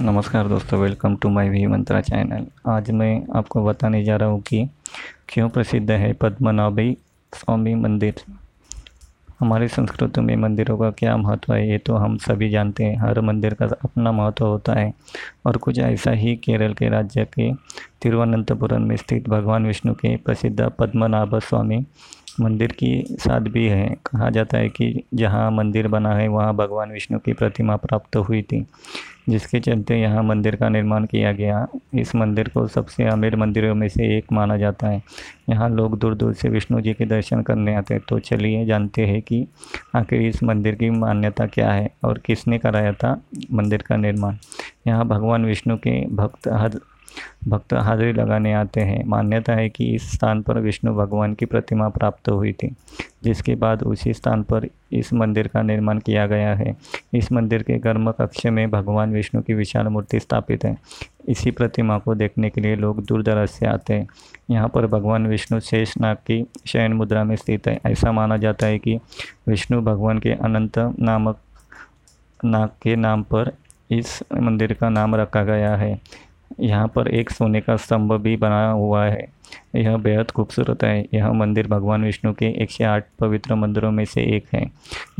नमस्कार दोस्तों welcome to my V Mantra channel आज मैं आपको बताने जा रहा हूँ कि क्यों प्रसिद्ध है पद्मनाभी स्वामी मंदिर। हमारी संस्कृति में मंदिरों का क्या महत्व है, ये तो हम सभी जानते हैं। हर मंदिर का अपना महत्व होता है। और कुछ ऐसा ही केरल के राज्य के तिरुवनंतपुरम में स्थित भगवान विष्णु के प्रसिद्ध पद्मनाभ स्वामी मंदिर की साथ भी है। कहा जाता है कि जहाँ मंदिर बना है, वहाँ भगवान विष्णु की प्रतिमा प्राप्त हुई थी, जिसके चलते यहाँ मंदिर का निर्माण किया गया। इस मंदिर को सबसे अमीर मंदिरों में से एक माना जाता है। यहाँ लोग दूर दूर से विष्णु जी के दर्शन करने आते हैं। तो चलिए जानते हैं कि आखिर इस मंदिर की मान्यता क्या है और किसने कराया था मंदिर का निर्माण। यहाँ भगवान विष्णु के भक्त हर भक्त हाजिरी लगाने आते हैं। मान्यता है कि इस स्थान पर विष्णु भगवान की प्रतिमा प्राप्त हुई थी, जिसके बाद उसी स्थान पर इस मंदिर का निर्माण किया गया है। इस मंदिर के गर्म कक्ष में भगवान विष्णु की विशाल मूर्ति स्थापित है। इसी प्रतिमा को देखने के लिए लोग दूर दराज से आते हैं। यहाँ पर भगवान विष्णु शेष नाग की शयन मुद्रा में स्थित है। ऐसा माना जाता है कि विष्णु भगवान के अनंत नामक नाग के नाम पर इस मंदिर का नाम रखा गया है। यहाँ पर एक सोने का स्तंभ भी बना हुआ है। यह बेहद खूबसूरत है। यह मंदिर भगवान विष्णु के 108 पवित्र मंदिरों में से एक है।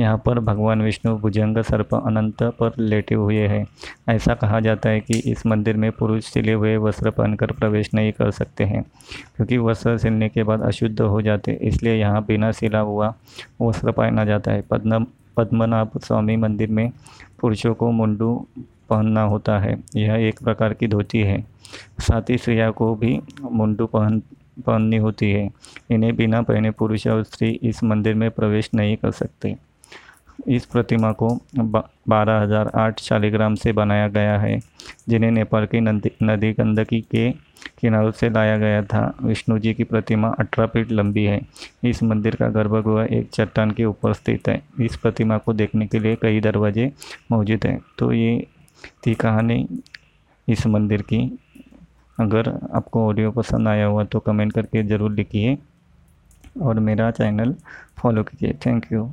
यहाँ पर भगवान विष्णु भुजंग सर्प अनंत पर लेटे हुए हैं। ऐसा कहा जाता है कि इस मंदिर में पुरुष सिले हुए वस्त्र पहनकर प्रवेश नहीं कर सकते हैं, क्योंकि वस्त्र सिलने के बाद अशुद्ध हो जाते इसलिए यहाँ बिना सिला हुआ वस्त्र पहना जाता है। पद्म पद्मनाभ स्वामी मंदिर में पुरुषों को मुंडू पहनना होता है। यह एक प्रकार की धोती है। साथ ही स्त्रिया को भी मुंडू पहन, पहननी होती है। इन्हें बिना पहने पुरुष और स्त्री इस मंदिर में प्रवेश नहीं कर सकते। इस प्रतिमा को बारह हज़ार आठ शालिग्राम से बनाया गया है, जिन्हें नेपाल की नदी नदी गंदगी के किनारों से लाया गया था। विष्णु जी की प्रतिमा अठारह फीट लंबी है। इस मंदिर का गर्भगृह एक चट्टान के ऊपर स्थित है। इस प्रतिमा को देखने के लिए कई दरवाजे मौजूद हैं। तो ये थी कहानी इस मंदिर की। अगर आपको ऑडियो पसंद आया हुआ तो कमेंट करके ज़रूर लिखिए और मेरा चैनल फॉलो कीजिए। Thank you